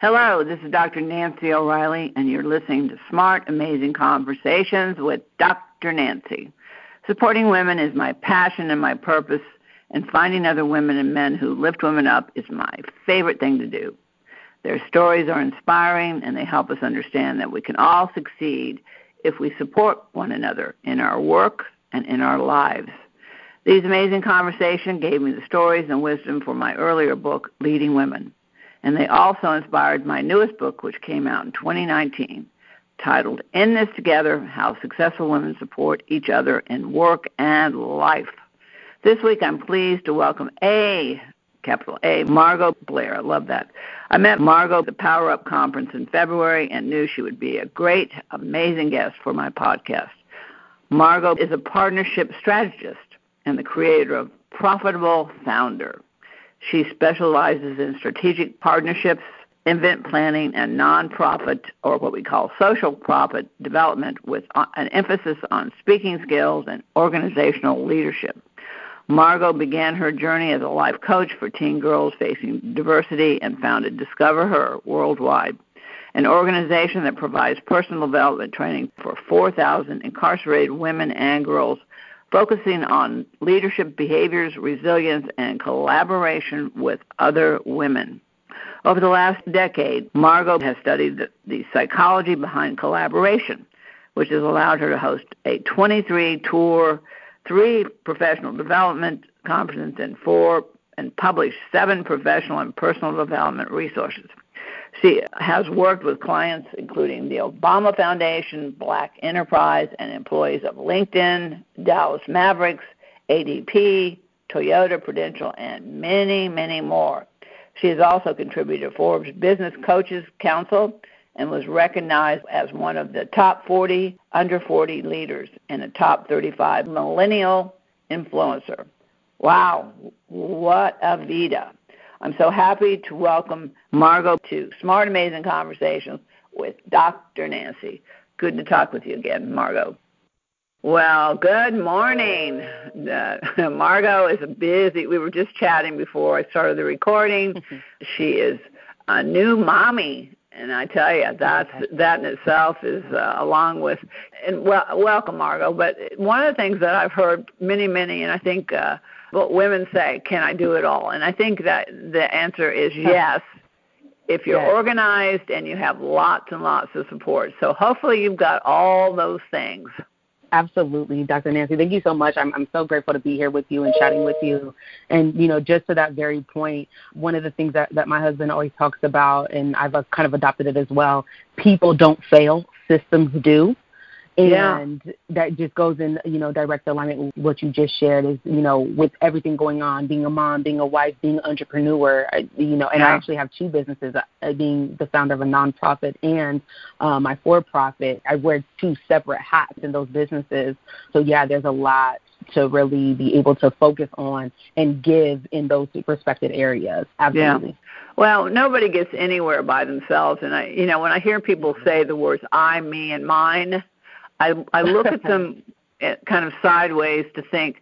Hello, this is Dr. Nancy O'Reilly, and you're listening to Smart, Amazing Conversations with Dr. Nancy. Supporting women is my passion and my purpose, and finding other women and men who lift women up is my favorite thing to do. Their stories are inspiring, and they help us understand that we can all succeed if we support one another in our work and in our lives. These amazing conversations gave me the stories and wisdom for my earlier book, Leading Women and they also inspired my newest book, which came out in 2019, titled In This Together How Successful Women Support Each Other in Work and Life. This week I'm pleased to welcome A, capital A, Margot Blair. I love that. I met Margot at the Power Up Conference in February and knew she would be a great, amazing guest for my podcast. Margot is a partnership strategist and the creator of Profitable Founder. She specializes in strategic partnerships, event planning, and nonprofit, or what we call social profit development, with uh, an emphasis on speaking skills and organizational leadership. Margot began her journey as a life coach for teen girls facing diversity and founded Discover Her worldwide, an organization that provides personal development training for 4,000 incarcerated women and girls focusing on leadership behaviors, resilience, and collaboration with other women. Over the last decade, Margot has studied the, the psychology behind collaboration, which has allowed her to host a 23 tour, three professional development conferences, and four and published seven professional and personal development resources. She has worked with clients including the Obama Foundation, Black Enterprise, and employees of LinkedIn, Dallas Mavericks, ADP, Toyota, Prudential, and many, many more. She has also contributed to Forbes Business Coaches Council and was recognized as one of the top 40 under 40 leaders and a top 35 millennial influencer. Wow, what a vida. I'm so happy to welcome Margot to Smart Amazing Conversations with Dr. Nancy. Good to talk with you again, Margot. Well, good morning. Uh, Margot is a busy. We were just chatting before I started the recording. she is a new mommy, and I tell you, that's that in itself is uh, along with and well, welcome, Margot. But one of the things that I've heard many, many, and I think uh, but women say, "Can I do it all?" And I think that the answer is yes. If you're yes. organized and you have lots and lots of support. So hopefully you've got all those things. Absolutely, Dr. Nancy. Thank you so much. I'm I'm so grateful to be here with you and chatting with you. And you know, just to that very point, one of the things that that my husband always talks about, and I've kind of adopted it as well. People don't fail; systems do and yeah. that just goes in you know direct alignment with what you just shared is you know with everything going on being a mom being a wife being an entrepreneur you know and yeah. i actually have two businesses uh, being the founder of a nonprofit and uh, my for profit i wear two separate hats in those businesses so yeah there's a lot to really be able to focus on and give in those respected areas absolutely yeah. Well, nobody gets anywhere by themselves, and I, you know, when I hear people say the words "I," "me," and "mine," I I look at them eh, kind of sideways to think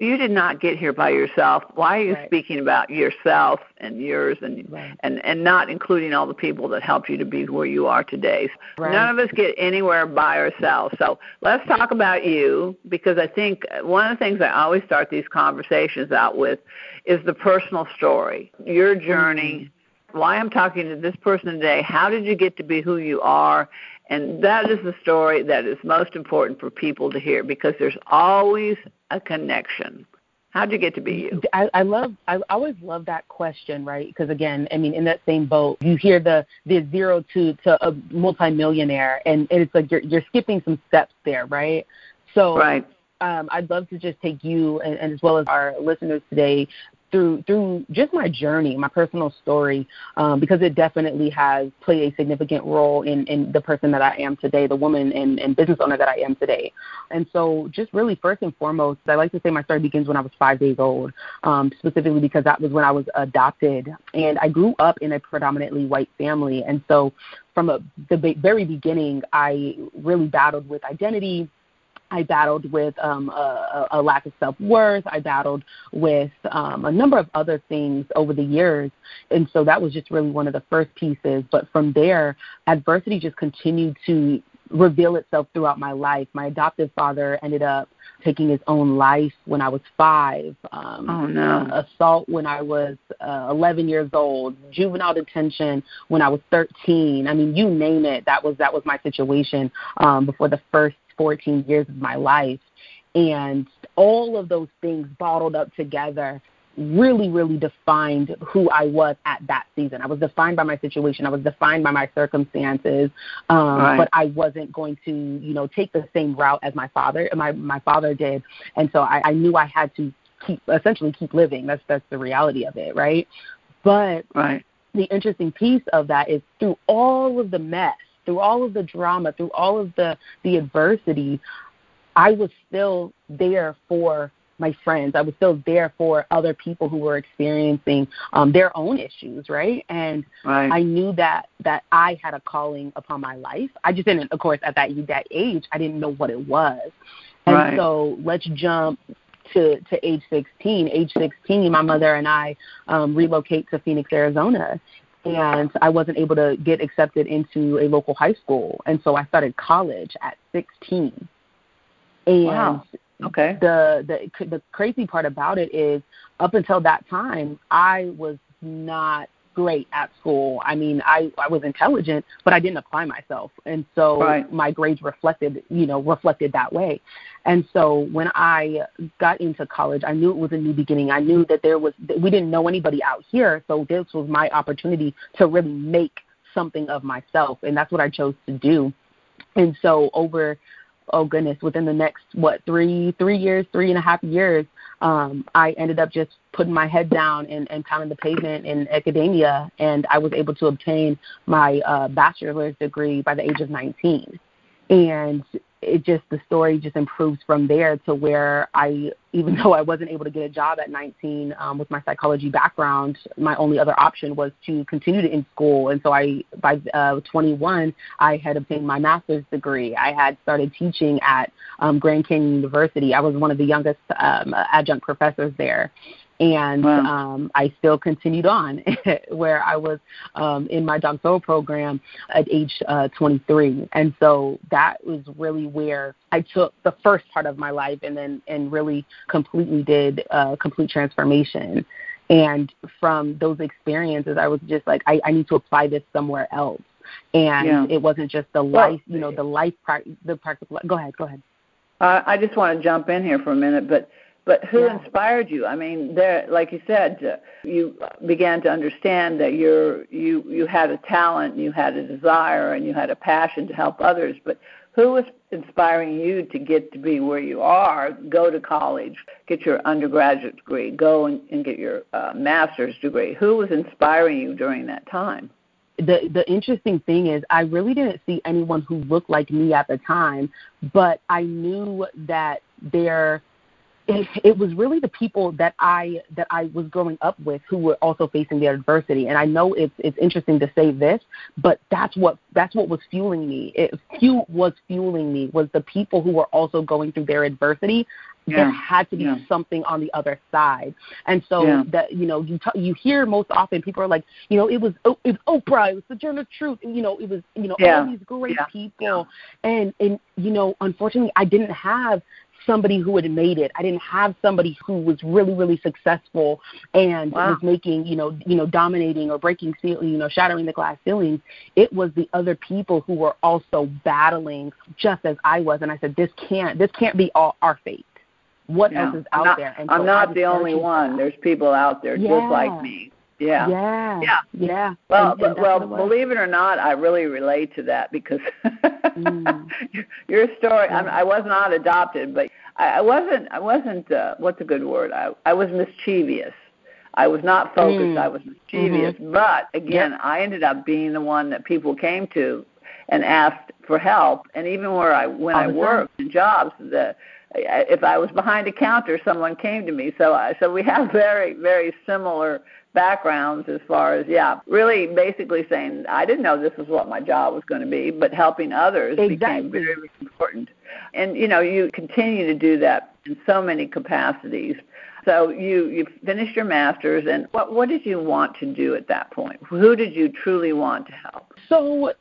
you did not get here by yourself. Why are you right. speaking about yourself and yours and right. and and not including all the people that helped you to be where you are today? Right. None of us get anywhere by ourselves. So let's talk about you because I think uh, one of the things I always start these conversations out with is the personal story, your journey. Mm-hmm. Why I'm talking to this person today. How did you get to be who you are? And that is the story that is most important for people to hear because there's always a connection. How'd you get to be you? I, I love. I always love that question, right? Because again, I mean, in that same boat, you hear the the zero to to a multimillionaire, and, and it's like you're you're skipping some steps there, right? So right. Um, I'd love to just take you and, and, as well as our listeners today through through just my journey, my personal story, um, because it definitely has played a significant role in, in the person that I am today, the woman and, and business owner that I am today. And so, just really first and foremost, I like to say my story begins when I was five days old, um, specifically because that was when I was adopted, and I grew up in a predominantly white family, and so from a, the very beginning, I really battled with identity I battled with um, a, a lack of self worth. I battled with um, a number of other things over the years. And so that was just really one of the first pieces. But from there, adversity just continued to reveal itself throughout my life. My adoptive father ended up taking his own life when I was five. Um, oh no! Assault when I was uh, 11 years old. Juvenile detention when I was 13. I mean, you name it. That was that was my situation um, before the first 14 years of my life, and all of those things bottled up together really, really defined who I was at that season. I was defined by my situation. I was defined by my circumstances. Um, right. But I wasn't going to, you know, take the same route as my father, my my father did. And so I, I knew I had to keep essentially keep living. That's that's the reality of it, right? But right. the interesting piece of that is through all of the mess, through all of the drama, through all of the the adversity, I was still there for my friends. I was still there for other people who were experiencing um, their own issues, right? And right. I knew that that I had a calling upon my life. I just didn't, of course, at that that age, I didn't know what it was. And right. so let's jump to to age 16. Age 16, my mother and I um, relocate to Phoenix, Arizona. And I wasn't able to get accepted into a local high school. And so I started college at 16. And wow. Okay. The the the crazy part about it is, up until that time, I was not great at school. I mean, I I was intelligent, but I didn't apply myself, and so right. my grades reflected, you know, reflected that way. And so when I got into college, I knew it was a new beginning. I knew that there was we didn't know anybody out here, so this was my opportunity to really make something of myself, and that's what I chose to do. And so over oh goodness, within the next what three three years, three and a half years, um, I ended up just putting my head down and, and pounding the pavement in academia, and I was able to obtain my uh, bachelor's degree by the age of 19. And it just the story just improves from there to where I even though I wasn't able to get a job at 19 um, with my psychology background, my only other option was to continue to in school. And so I by uh, 21 I had obtained my master's degree. I had started teaching at um, Grand Canyon University. I was one of the youngest um, adjunct professors there, and wow. um, I still continued on where I was um, in my doctoral program at age uh, 23, and so that was really where I took the first part of my life and then and really completely did uh, complete transformation. And from those experiences, I was just like, I, I need to apply this somewhere else. And yeah. it wasn't just the well, life, you know, the life, the practical. Go ahead, go ahead. Uh, I just want to jump in here for a minute, but but who yeah. inspired you? I mean, there, like you said, uh, you began to understand that you're you you had a talent, you had a desire, and you had a passion to help others. But who was inspiring you to get to be where you are? Go to college, get your undergraduate degree, go and, and get your uh, master's degree. Who was inspiring you during that time? the the interesting thing is I really didn't see anyone who looked like me at the time, but I knew that there it, it was really the people that I that I was growing up with who were also facing their adversity. And I know it's it's interesting to say this, but that's what that's what was fueling me. It fuel was fueling me was the people who were also going through their adversity. Yeah. There had to be yeah. something on the other side, and so yeah. that you know you t- you hear most often people are like you know it was oh, it was Oprah, it was Sojourner Truth, you know it was you know all these great people, and and you know unfortunately I didn't have somebody who had made it. I didn't have somebody who was really, really successful and wow. was making, you know, you know, dominating or breaking, you know, shattering the glass ceilings. It was the other people who were also battling just as I was, and I said, this can't, this can't be all our fate. What else is out I'm not, there? And I'm not the only one. There's people out there yeah. just like me. Yeah. Yeah. Yeah. Yeah. Well, and, and well, believe it or not, I really relate to that because mm. your story. Yeah. I, I was not adopted, but I, I wasn't. I wasn't. Uh, what's a good word? I I was mischievous. I was not focused. Mm. I was mischievous. Mm-hmm. But again, yep. I ended up being the one that people came to and asked for help. And even where I when All I worked in jobs, the if I was behind a counter, someone came to me. So I so we have very very similar backgrounds as far as yeah really basically saying i didn't know this was what my job was going to be but helping others exactly. became very, very important. And you know you continue to do that in so many capacities. So you you finished your masters and what what did you want to do at that point? Who did you truly want to help? So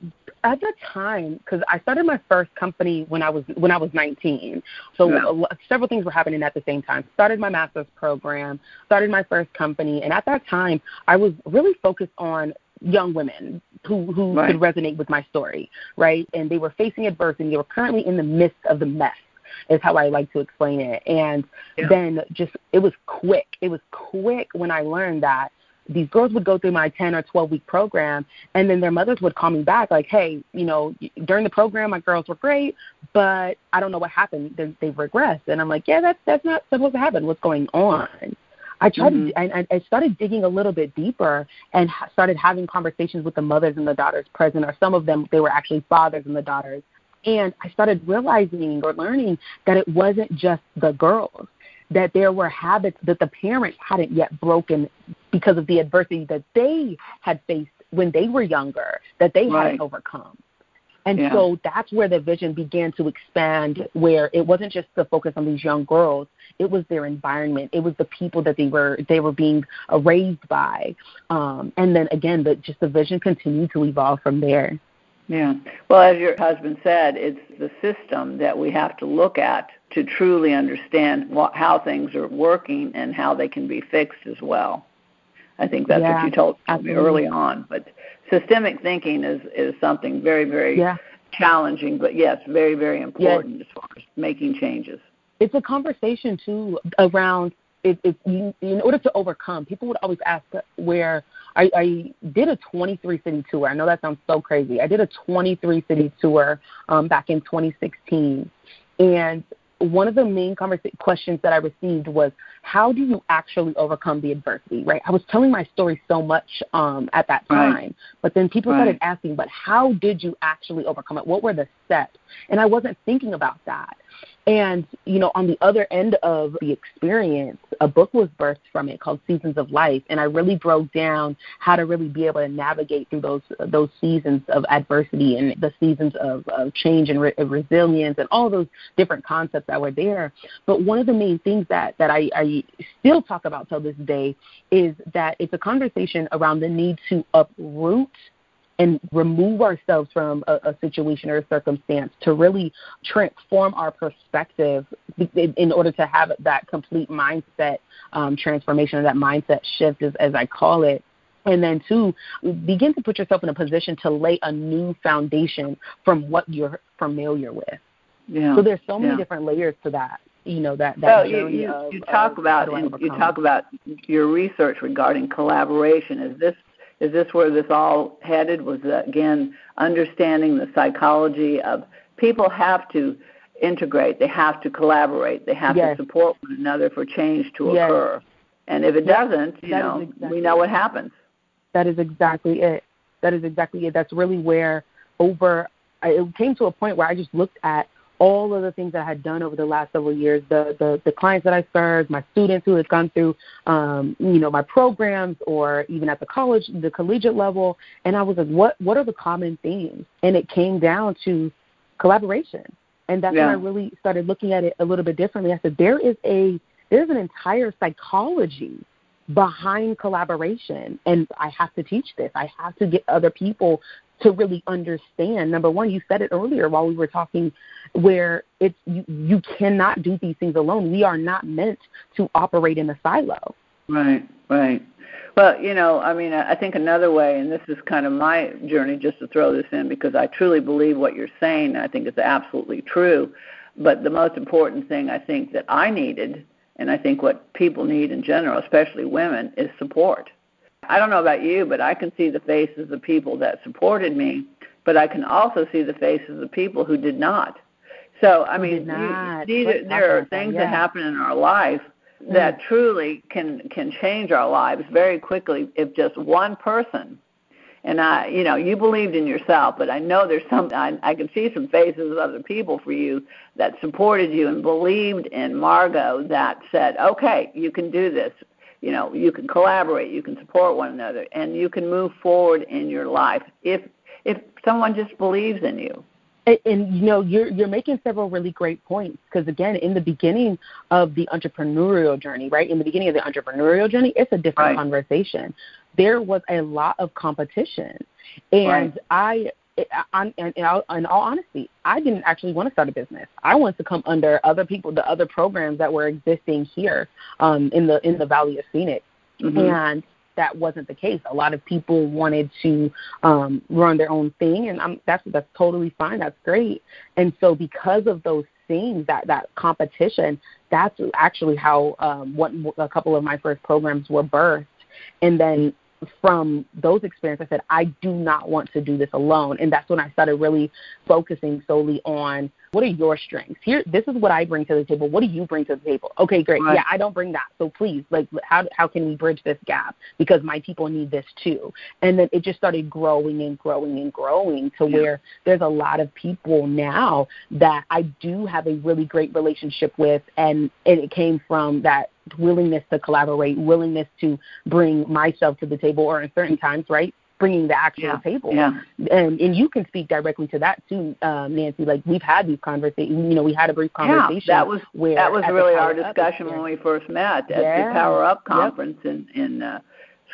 at the time because i started my first company when i was when i was 19 so several things were happening at the same time started my master's program started my first company and at that time i was really focused on young women who who right. could resonate with my story right and they were facing adversity and they were currently in the midst of the mess is how I like to explain it. And yeah. then just it was quick. It was quick when I learned that these girls would go through my 10 or 12 week program and then their mothers would call me back like hey you know during the program my girls were great but i don't know what happened they, they've regressed and i'm like yeah that's that's not supposed to happen what's going on I tried mm-hmm. to, I, I started digging a little bit deeper and started having conversations with the mothers and the daughters present, or some of them they were actually fathers and the daughters. And I started realizing or learning that it wasn't just the girls that there were habits that the parents hadn't yet broken because of the adversity that they had faced when they were younger that they right. hadn't overcome. And yeah. so that's where the vision began to expand, where it wasn't just the focus on these young girls; it was their environment, it was the people that they were they were being raised by, um, and then again, the, just the vision continued to evolve from there. Yeah. Well, as your husband said, it's the system that we have to look at to truly understand what, how things are working and how they can be fixed as well. I think that's yeah, what you told absolutely. me early on. But systemic thinking is is something very very yeah. challenging, but yes, very very important yes. as far as making changes. It's a conversation too around it, it, in order to overcome. People would always ask where I, I did a 23 city tour. I know that sounds so crazy. I did a 23 city tour um, back in 2016, and one of the main conversa- questions that I received was, how do you actually overcome the adversity? Right? I was telling my story so much um, at that time, right. but then people right. started asking, but how did you actually overcome it? What were the steps? And I wasn't thinking about that. And, you know, on the other end of the experience, a book was birthed from it called Seasons of Life. And I really broke down how to really be able to navigate through those those seasons of adversity and the seasons of, of change and re- resilience and all those different concepts that were there. But one of the main things that, that I, I still talk about till this day is that it's a conversation around the need to uproot – and remove ourselves from a, a situation or a circumstance to really transform our perspective in order to have that complete mindset um, transformation or that mindset shift, as, as I call it. And then, two, begin to put yourself in a position to lay a new foundation from what you're familiar with. Yeah. So there's so many yeah. different layers to that you know that that well, you, you, of, you talk of about you talk about your research regarding collaboration. Is this is this where this all headed? Was again understanding the psychology of people have to integrate, they have to collaborate, they have yes. to support one another for change to yes. occur. And if it yes. doesn't, you that know, exactly we know what happens. That is exactly it. That is exactly it. That's really where over it came to a point where I just looked at all of the things I had done over the last several years, the the, the clients that I served, my students who had gone through, um, you know, my programs, or even at the college, the collegiate level, and I was like, what what are the common themes? And it came down to collaboration, and that's yeah. when I really started looking at it a little bit differently. I said, there is a there's an entire psychology behind collaboration and I have to teach this. I have to get other people to really understand. Number one you said it earlier while we were talking where it's you, you cannot do these things alone. We are not meant to operate in a silo. Right right. Well you know i mean i think another way and this is kind of my journey just to throw this in because i truly believe what you're saying i think it's absolutely true. But the most important thing i think that i needed and i think what people need in general especially women is support I don't know about you, but I can see the faces of people that supported me, but I can also see the faces of people who did not. So, I mean, you, these, there are things yeah. that happen in our life that mm. truly can can change our lives very quickly if just one person and I, you know, you believed in yourself, but I know there's some. I, I can see some faces of other people for you that supported you and believed in Margot that said, "Okay, you can do this." You know you can collaborate you can support one another and you can move forward in your life if if someone just believes in you and, and you know you're you're making several really great points because again in the beginning of the entrepreneurial journey right in the beginning of the entrepreneurial journey it's a different right. conversation there was a lot of competition and right. i in, in all honesty, I didn't actually want to start a business. I wanted to come under other people, the other programs that were existing here um, in the in the Valley of Phoenix, mm-hmm. and that wasn't the case. A lot of people wanted to um, run their own thing, and I'm, that's that's totally fine. That's great. And so, because of those things, that that competition, that's actually how um, what a couple of my first programs were birthed. And then from those experiences, I said, I do not want to do this alone. And that's when I started really focusing solely on what are your strengths? Here, this is what I bring to the table. What do you bring to the table? Okay, great. Right. Yeah, I don't bring that. So please, like, how how can we bridge this gap? Because my people need this too. And then it just started growing and growing and growing to yeah. where there's a lot of people now that I do have a really great relationship with, and, and it came from that willingness to collaborate, willingness to bring myself to the table, or in certain times, right, bringing the actual yeah. table. Yeah. And and you can speak directly to that too, um, Nancy. Like we've had these conversations. You know, we had a brief conversation. Yeah, that was where that was really our discussion when we first met at yeah. the Power Up conference yep. in in uh,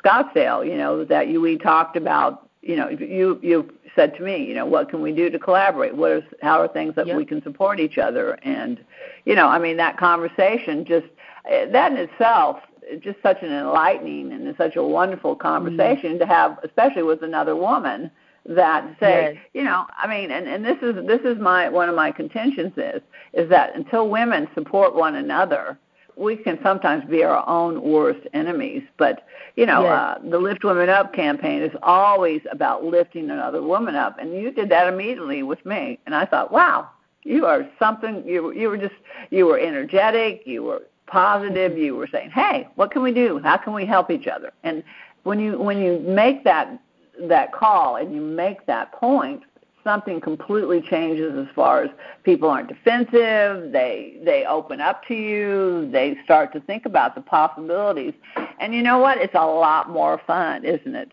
Scottsdale. You know that you we talked about. You know, you you said to me, you know, what can we do to collaborate? What is how are things that yep. we can support each other? And you know, I mean, that conversation just that in itself is just such an enlightening and such a wonderful conversation mm-hmm. to have, especially with another woman that say, yes. you know, I mean, and and this is this is my one of my contentions is is that until women support one another, we can sometimes be our own worst enemies. But you know, yes. uh, the Lift Women Up campaign is always about lifting another woman up, and you did that immediately with me, and I thought, wow, you are something. You you were just you were energetic. You were positive. You were saying, "Hey, what can we do? How can we help each other?" And when you when you make that that call and you make that point, something completely changes as far as people aren't defensive. They they open up to you. They start to think about the possibilities. And you know what? It's a lot more fun, isn't it?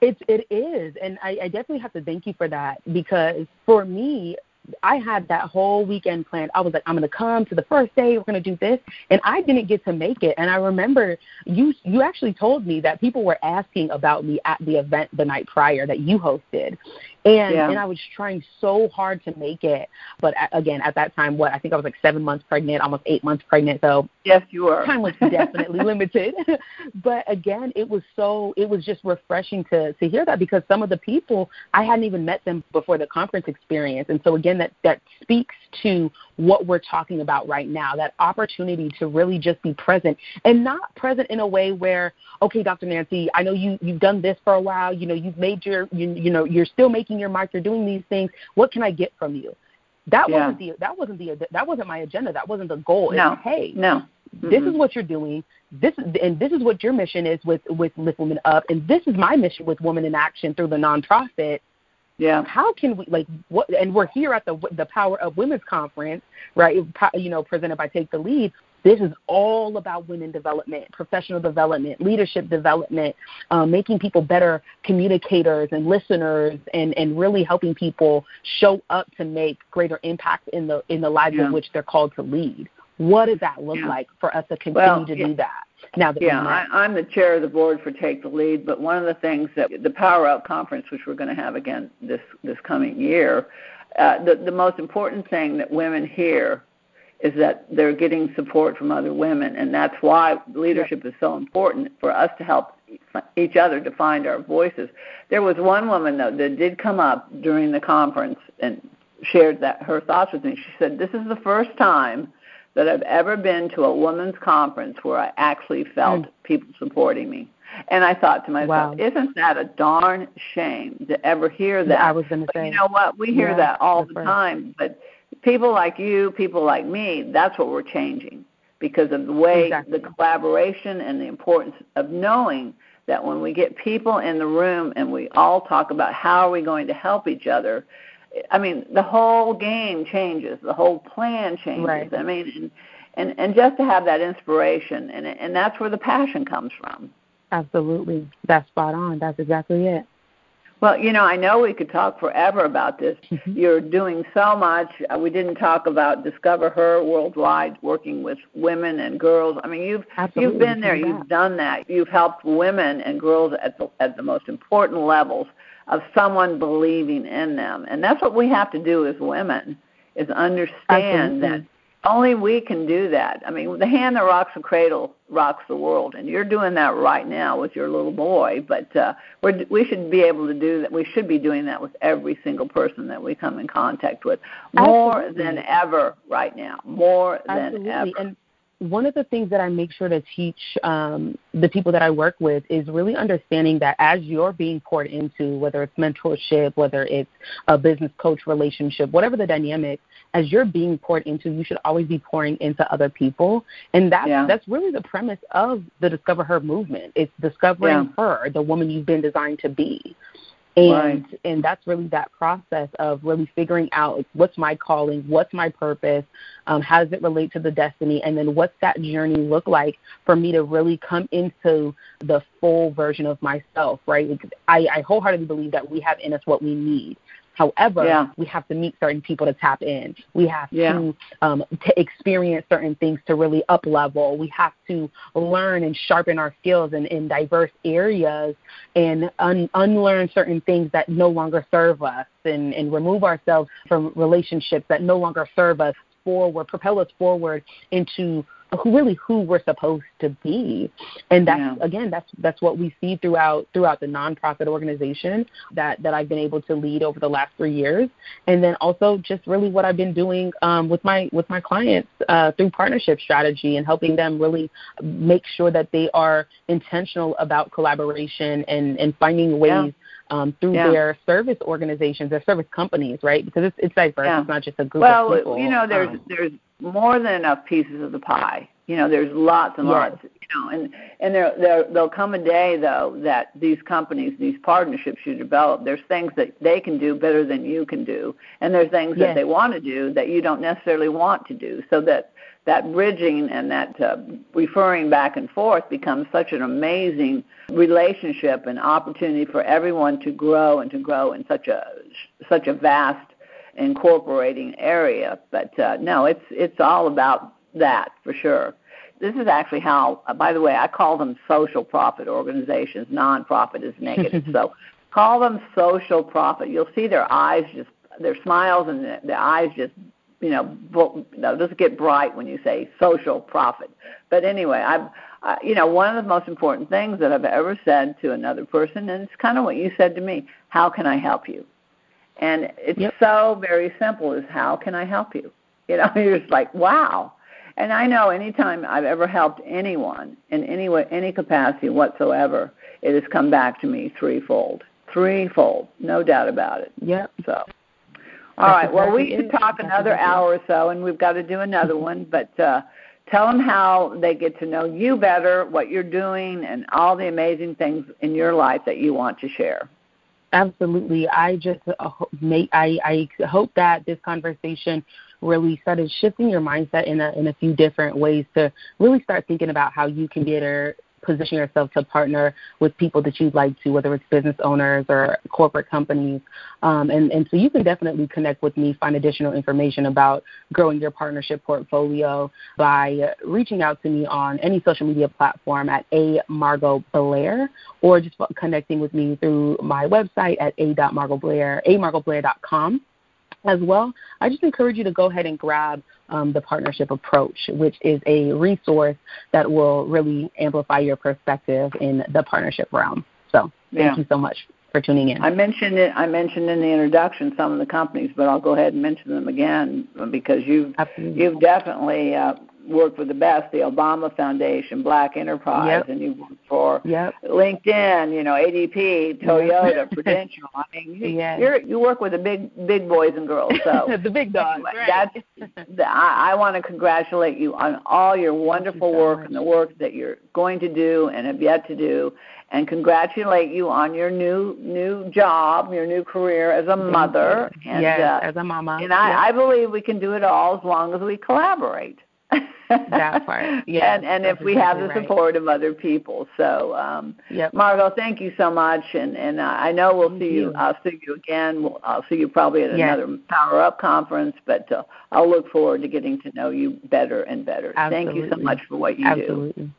It's it is, and I, I definitely have to thank you for that because for me, I had that whole weekend planned. I was like, I'm gonna come to the first day. We're gonna do this, and I didn't get to make it. And I remember you you actually told me that people were asking about me at the event the night prior that you hosted, and yeah. and I was trying so hard to make it, but again at that time, what I think I was like seven months pregnant, almost eight months pregnant. So yes, you were. Time was definitely limited, but again, it was so it was just refreshing to to hear that because some of the people I hadn't even met them before the conference experience, and so again that that speaks to what we're talking about right now that opportunity to really just be present and not present in a way where okay dr nancy i know you you've done this for a while you know you've made your you, you know you're still making your mark you're doing these things what can i get from you that yeah. wasn't the that wasn't the that wasn't my agenda that wasn't the goal no it's, hey no mm-hmm. this is what you're doing this is and this is what your mission is with with lift women up and this is my mission with women in action through the nonprofit yeah. How can we like what? And we're here at the the Power Up Women's Conference, right? You know, presented by Take the Lead. This is all about women development, professional development, leadership development, um, making people better communicators and listeners, and and really helping people show up to make greater impact in the in the lives yeah. in which they're called to lead. What does that look yeah. like for us to continue well, to yeah. do that? Now that yeah, I, I'm the chair of the board for Take the Lead, but one of the things that the Power Up conference, which we're going to have again this this coming year, uh, the the most important thing that women hear is that they're getting support from other women, and that's why leadership is so important for us to help each other to find our voices. There was one woman though that did come up during the conference and shared that her thoughts with me. She said, "This is the first time that I've ever been to a women's conference where I actually felt mm. people supporting me. And I thought to myself, wow. isn't that a darn shame to ever hear that? I was going to say. You know what? We hear yeah, that all the time, but people like you, people like me, that's what we're changing because of the way exactly. the collaboration and the importance of knowing that when we get people in the room and we all talk about how are we going to help each other, I mean, the whole game changes. The whole plan changes. Right. I mean, and, and and just to have that inspiration and and that's where the passion comes from absolutely that's spot on that's exactly it well, you know, I know we could talk forever about this. Mm-hmm. You're doing so much. Uh, we didn't talk about Discover Her worldwide, working with women and girls. I mean, you've Absolutely. you've been there. You've done that. You've helped women and girls at the at the most important levels of someone believing in them, and that's what we have to do as women is understand Absolutely. that only we can do that. I mean, the hand that rocks the cradle rocks the world, and you're doing that right now with your little boy. But uh, we're, we should be able to do that. We should be doing that with every single person that we come in contact with, more Absolutely. than ever right now, more Absolutely. than ever. And one of the things that I make sure to teach um, the people that I work with is really understanding that as you're being poured into, whether it's mentorship, whether it's a business coach relationship, whatever the dynamic, as you're being poured into, you should always be pouring into other people. And that's yeah. that's really the premise of the Discover Her movement. It's discovering yeah. her, the woman you've been designed to be. And right. and that's really that process of really figuring out what's my calling, what's my purpose, um, how does it relate to the destiny, and then what's that journey look like for me to really come into the full version of myself, right? I, I wholeheartedly believe that we have in us what we need. However, yeah. we have to meet certain people to tap in. We have yeah. to um, to experience certain things to really up level. We have to learn and sharpen our skills in, in diverse areas and un- unlearn certain things that no longer serve us and, and remove ourselves from relationships that no longer serve us forward, propel us forward into who really who we're supposed to be and that's yeah. again that's that's what we see throughout throughout the nonprofit organization that that I've been able to lead over the last three years and then also just really what I've been doing um, with my with my clients uh, through partnership strategy and helping them really make sure that they are intentional about collaboration and and finding ways yeah. Um, through yeah. their service organizations, their service companies, right? Because it's, it's diverse. Yeah. It's not just a group well, of people. Well, you know, there's um, there's more than enough pieces of the pie. You know, there's lots and yes. lots. You know, and and there there there'll come a day though that these companies, these partnerships you develop, there's things that they can do better than you can do, and there's things yes. that they want to do that you don't necessarily want to do. So that that bridging and that uh, referring back and forth becomes such an amazing relationship and opportunity for everyone to grow and to grow in such a such a vast incorporating area. But uh, no, it's it's all about that for sure. This is actually how. Uh, by the way, I call them social profit organizations. Nonprofit is negative, so call them social profit. You'll see their eyes just their smiles and their, their eyes just you know, no, just get bright when you say social profit. But anyway, I've, uh, you know, one of the most important things that I've ever said to another person, and it's kind of what you said to me: How can I help you? And it's yep. so very simple: is how can I help you? You know, you're just like, wow. And I know anytime I've ever helped anyone in any way, any capacity whatsoever, it has come back to me threefold, threefold, no doubt about it. Yep. So. All right. Well, we could talk another hour or so, and we've got to do another one. But uh, tell them how they get to know you better, what you're doing, and all the amazing things in your life that you want to share. Absolutely. I just uh, make, I, I hope that this conversation really started shifting your mindset in a, in a few different ways to really start thinking about how you can better position yourself to partner with people that you'd like to, whether it's business owners or corporate companies. Um, and, and so you can definitely connect with me, find additional information about growing your partnership portfolio by reaching out to me on any social media platform at a Margot Blair or just connecting with me through my website at a.margotblair, amargotblair.com as well, I just encourage you to go ahead and grab um, the partnership approach, which is a resource that will really amplify your perspective in the partnership realm. So thank yeah. you so much for tuning in. I mentioned it. I mentioned in the introduction some of the companies, but I'll go ahead and mention them again because you've Absolutely. you've definitely uh, worked with the best, the Obama Foundation, Black Enterprise, yep. and you've worked for yep. LinkedIn, you know, ADP, Toyota. Prudential. I mean, you, yes. you're, you work with the big big boys and girls. So the big dogs. anyway, right. that's the, I, I want to congratulate you on all your wonderful you so work much. and the work that you're going to do and have yet to do and congratulate you on your new new job, your new career as a mother. And, yes, uh, as a mama. And I, yep. I believe we can do it all as long as we collaborate. that part. Yeah. and and if we have the support of other people. So, um, yep. Margot, thank you so much. And and I know we'll thank see you. you. I'll see you again. We'll, I'll see you probably at yes. another Power Up conference. But uh, I'll look forward to getting to know you better and better. Absolutely. Thank you so much for what you Absolutely. do.